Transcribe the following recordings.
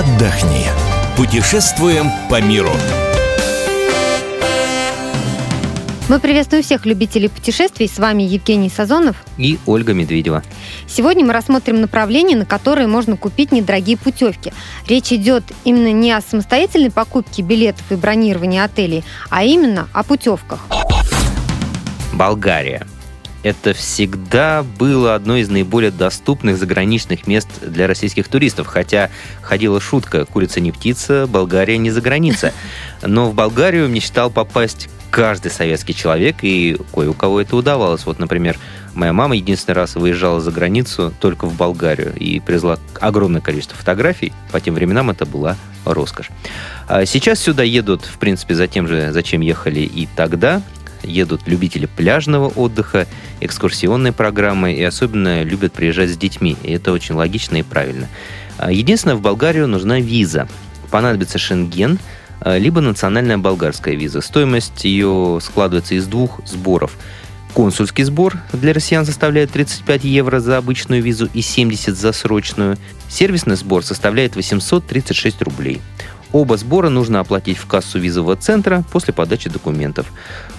отдохни. Путешествуем по миру. Мы приветствуем всех любителей путешествий. С вами Евгений Сазонов и Ольга Медведева. Сегодня мы рассмотрим направления, на которые можно купить недорогие путевки. Речь идет именно не о самостоятельной покупке билетов и бронировании отелей, а именно о путевках. Болгария. Это всегда было одно из наиболее доступных заграничных мест для российских туристов, хотя ходила шутка «курица не птица, Болгария не за граница». Но в Болгарию мечтал попасть каждый советский человек, и кое у кого это удавалось. Вот, например, моя мама единственный раз выезжала за границу только в Болгарию и привезла огромное количество фотографий. По тем временам это была роскошь. А сейчас сюда едут, в принципе, за тем же, зачем ехали и тогда. Едут любители пляжного отдыха, экскурсионной программы и особенно любят приезжать с детьми. И это очень логично и правильно. А единственное, в Болгарию нужна виза. Понадобится шенген – Э, либо национальная болгарская виза. Стоимость ее складывается из двух сборов. Консульский сбор для россиян составляет 35 евро за обычную визу и 70 за срочную. Сервисный сбор составляет 836 рублей. Оба сбора нужно оплатить в кассу визового центра после подачи документов.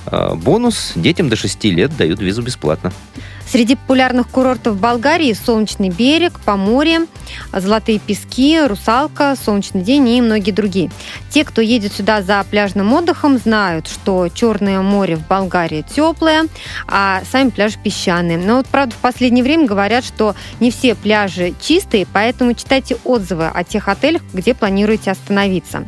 Э, бонус – детям до 6 лет дают визу бесплатно. Среди популярных курортов Болгарии Солнечный берег, Поморье, Золотые пески, Русалка, Солнечный день и многие другие. Те, кто едет сюда за пляжным отдыхом, знают, что Черное море в Болгарии теплое, а сами пляжи песчаные. Но вот, правда, в последнее время говорят, что не все пляжи чистые, поэтому читайте отзывы о тех отелях, где планируете остановиться.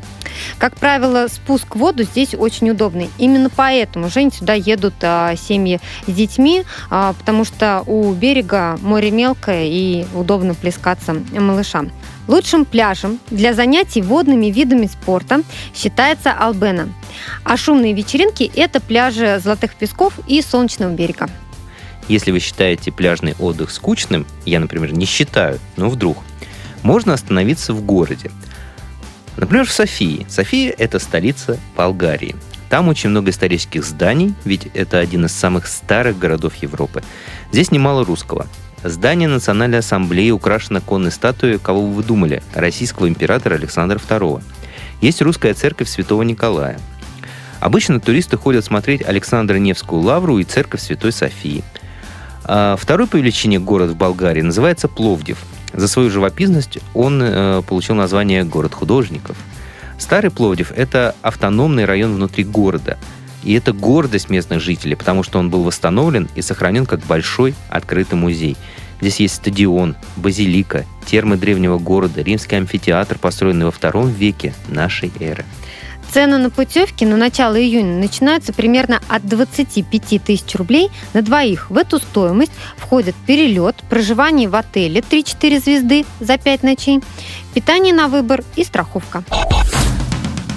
Как правило, спуск в воду здесь очень удобный. Именно поэтому, Жень, сюда едут а, семьи с детьми, а, потому что у берега море мелкое и удобно плескаться малышам. Лучшим пляжем для занятий водными видами спорта считается Албена. А шумные вечеринки – это пляжи Золотых Песков и Солнечного берега. Если вы считаете пляжный отдых скучным, я, например, не считаю, но вдруг, можно остановиться в городе – Например, в Софии. София – это столица Болгарии. Там очень много исторических зданий, ведь это один из самых старых городов Европы. Здесь немало русского. Здание Национальной ассамблеи украшено конной статуей, кого вы думали, российского императора Александра II. Есть русская церковь Святого Николая. Обычно туристы ходят смотреть Александра Невскую лавру и церковь Святой Софии. А второй по величине город в Болгарии называется Пловдив – за свою живописность он э, получил название «Город художников». Старый Пловдив – это автономный район внутри города. И это гордость местных жителей, потому что он был восстановлен и сохранен как большой открытый музей. Здесь есть стадион, базилика, термы древнего города, римский амфитеатр, построенный во втором веке нашей эры. Цены на путевки на начало июня начинаются примерно от 25 тысяч рублей на двоих. В эту стоимость входят перелет, проживание в отеле 3-4 звезды за 5 ночей, питание на выбор и страховка.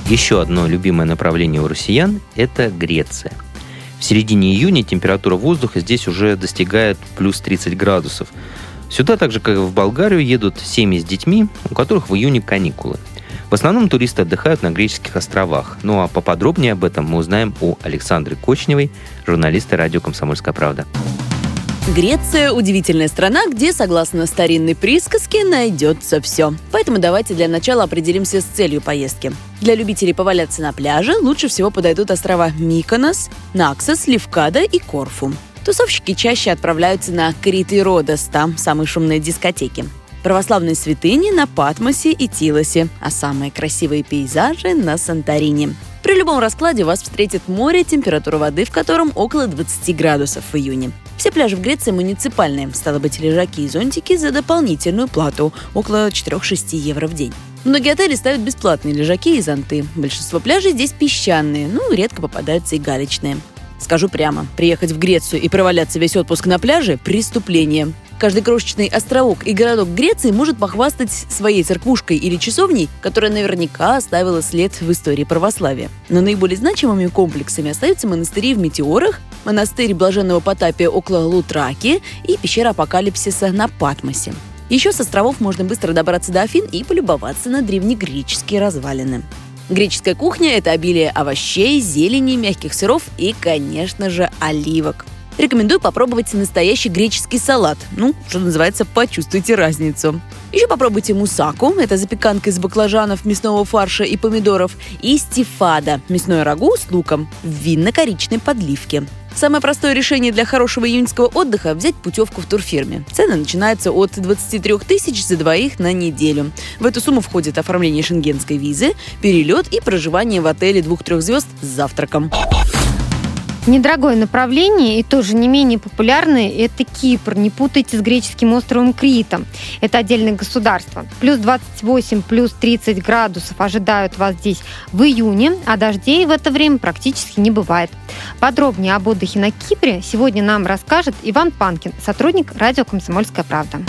Еще одно любимое направление у россиян – это Греция. В середине июня температура воздуха здесь уже достигает плюс 30 градусов. Сюда, так же как и в Болгарию, едут семьи с детьми, у которых в июне каникулы – в основном туристы отдыхают на греческих островах. Ну а поподробнее об этом мы узнаем у Александры Кочневой, журналиста радио «Комсомольская правда». Греция – удивительная страна, где, согласно старинной присказке, найдется все. Поэтому давайте для начала определимся с целью поездки. Для любителей поваляться на пляже лучше всего подойдут острова Миконос, Наксос, Левкада и Корфу. Тусовщики чаще отправляются на Крит и Родос, там самые шумные дискотеки православные святыни на Патмосе и Тилосе, а самые красивые пейзажи на Санторини. При любом раскладе вас встретит море, температура воды в котором около 20 градусов в июне. Все пляжи в Греции муниципальные, стало быть, лежаки и зонтики за дополнительную плату, около 4-6 евро в день. Многие отели ставят бесплатные лежаки и зонты. Большинство пляжей здесь песчаные, ну, редко попадаются и галечные. Скажу прямо, приехать в Грецию и проваляться весь отпуск на пляже – преступление. Каждый крошечный островок и городок Греции может похвастать своей церквушкой или часовней, которая наверняка оставила след в истории православия. Но наиболее значимыми комплексами остаются монастыри в Метеорах, монастырь Блаженного Потапия около Лутраки и пещера Апокалипсиса на Патмосе. Еще с островов можно быстро добраться до Афин и полюбоваться на древнегреческие развалины. Греческая кухня – это обилие овощей, зелени, мягких сыров и, конечно же, оливок. Рекомендую попробовать настоящий греческий салат. Ну, что называется, почувствуйте разницу. Еще попробуйте мусаку, это запеканка из баклажанов, мясного фарша и помидоров, и стифада, мясное рагу с луком в винно-коричной подливке. Самое простое решение для хорошего июньского отдыха – взять путевку в турфирме. Цены начинаются от 23 тысяч за двоих на неделю. В эту сумму входит оформление шенгенской визы, перелет и проживание в отеле двух-трех звезд с завтраком. Недорогое направление и тоже не менее популярное – это Кипр. Не путайте с греческим островом Критом. Это отдельное государство. Плюс 28, плюс 30 градусов ожидают вас здесь в июне, а дождей в это время практически не бывает. Подробнее об отдыхе на Кипре сегодня нам расскажет Иван Панкин, сотрудник радио «Комсомольская правда».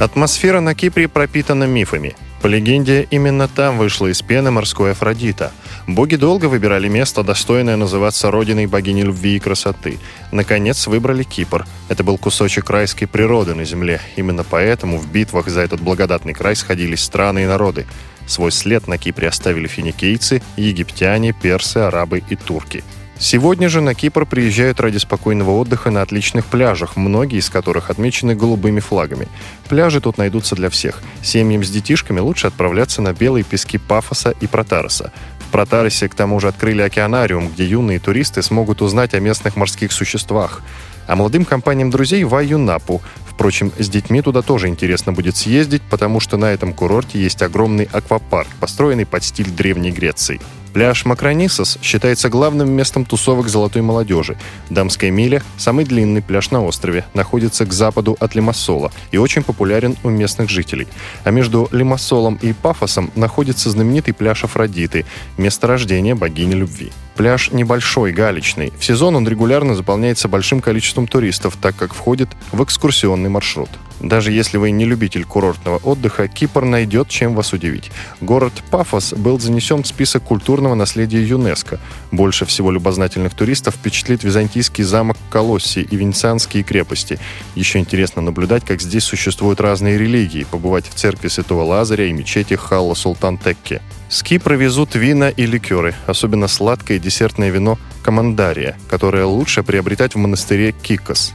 Атмосфера на Кипре пропитана мифами. По легенде, именно там вышла из пены морской Афродита. Боги долго выбирали место, достойное называться родиной богини любви и красоты. Наконец выбрали Кипр. Это был кусочек райской природы на земле. Именно поэтому в битвах за этот благодатный край сходились страны и народы. Свой след на Кипре оставили финикийцы, египтяне, персы, арабы и турки – Сегодня же на Кипр приезжают ради спокойного отдыха на отличных пляжах, многие из которых отмечены голубыми флагами. Пляжи тут найдутся для всех. Семьям с детишками лучше отправляться на белые пески Пафоса и Протароса. В Протаросе к тому же открыли океанариум, где юные туристы смогут узнать о местных морских существах. А молодым компаниям друзей в Аюнапу. Впрочем, с детьми туда тоже интересно будет съездить, потому что на этом курорте есть огромный аквапарк, построенный под стиль Древней Греции. Пляж Макронисос считается главным местом тусовок золотой молодежи. Дамская миля – самый длинный пляж на острове, находится к западу от Лимассола и очень популярен у местных жителей. А между Лимассолом и Пафосом находится знаменитый пляж Афродиты – место рождения богини любви. Пляж небольшой, галечный. В сезон он регулярно заполняется большим количеством туристов, так как входит в экскурсионный маршрут. Даже если вы не любитель курортного отдыха, Кипр найдет чем вас удивить. Город Пафос был занесен в список культурного наследия ЮНЕСКо. Больше всего любознательных туристов впечатлит византийский замок Колосси и венецианские крепости. Еще интересно наблюдать, как здесь существуют разные религии, побывать в церкви Святого Лазаря и мечети Халла Султан Текке. С Кипра везут вина и ликеры, особенно сладкое десертное вино Командария, которое лучше приобретать в монастыре Кикос.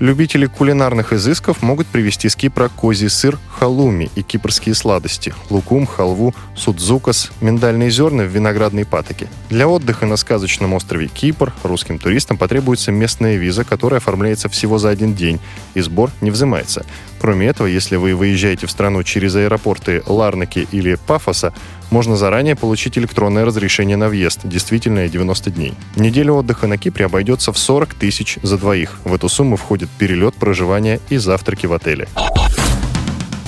Любители кулинарных изысков могут привезти с Кипра козий сыр халуми и кипрские сладости – лукум, халву, судзукас, миндальные зерна в виноградной патоке. Для отдыха на сказочном острове Кипр русским туристам потребуется местная виза, которая оформляется всего за один день, и сбор не взимается. Кроме этого, если вы выезжаете в страну через аэропорты Ларнаки или Пафоса, можно заранее получить электронное разрешение на въезд, действительное 90 дней. Неделя отдыха на Кипре обойдется в 40 тысяч за двоих. В эту сумму входит перелет, проживание и завтраки в отеле.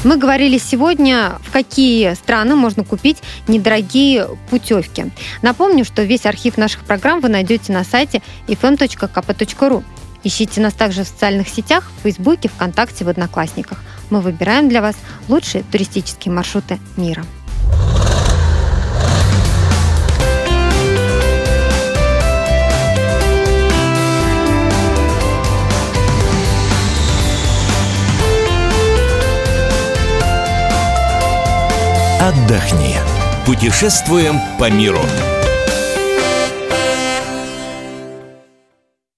Мы говорили сегодня, в какие страны можно купить недорогие путевки. Напомню, что весь архив наших программ вы найдете на сайте fm.kp.ru. Ищите нас также в социальных сетях, в Фейсбуке, ВКонтакте, в Одноклассниках. Мы выбираем для вас лучшие туристические маршруты мира. Отдохни. Путешествуем по миру.